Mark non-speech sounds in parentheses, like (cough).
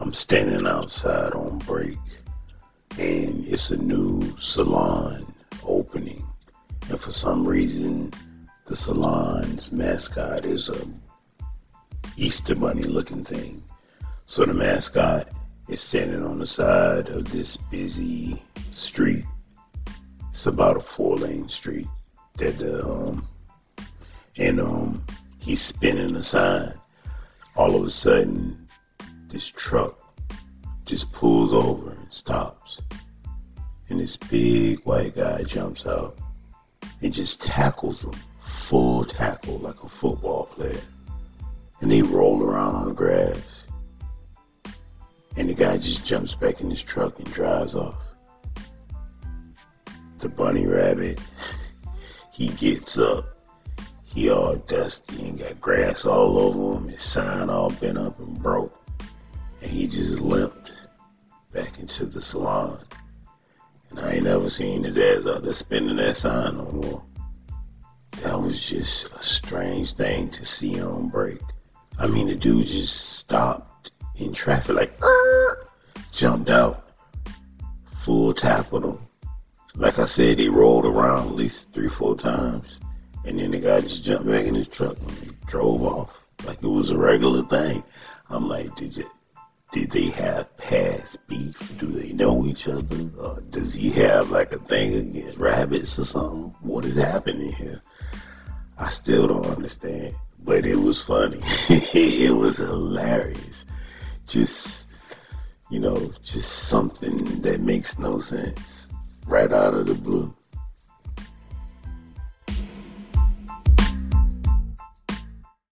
I'm standing outside on break, and it's a new salon opening. And for some reason, the salon's mascot is a Easter bunny looking thing. So the mascot is standing on the side of this busy street. It's about a four lane street that the um and um he's spinning a sign. All of a sudden this truck just pulls over and stops. And this big white guy jumps out and just tackles him. Full tackle like a football player. And they roll around on the grass. And the guy just jumps back in his truck and drives off. The bunny rabbit, (laughs) he gets up. He all dusty and got grass all over him. His sign all bent up and broke. And he just limped back into the salon. And I ain't never seen his ass out there spinning that sign no more. That was just a strange thing to see on break. I mean, the dude just stopped in traffic, like, ah, jumped out, full tackled him. Like I said, he rolled around at least three, four times. And then the guy just jumped back in his truck and he drove off like it was a regular thing. I'm like, did you, did they have past beef? Do they know each other? Or does he have like a thing against rabbits or something? What is happening here? I still don't understand, but it was funny. (laughs) it was hilarious. Just, you know, just something that makes no sense right out of the blue.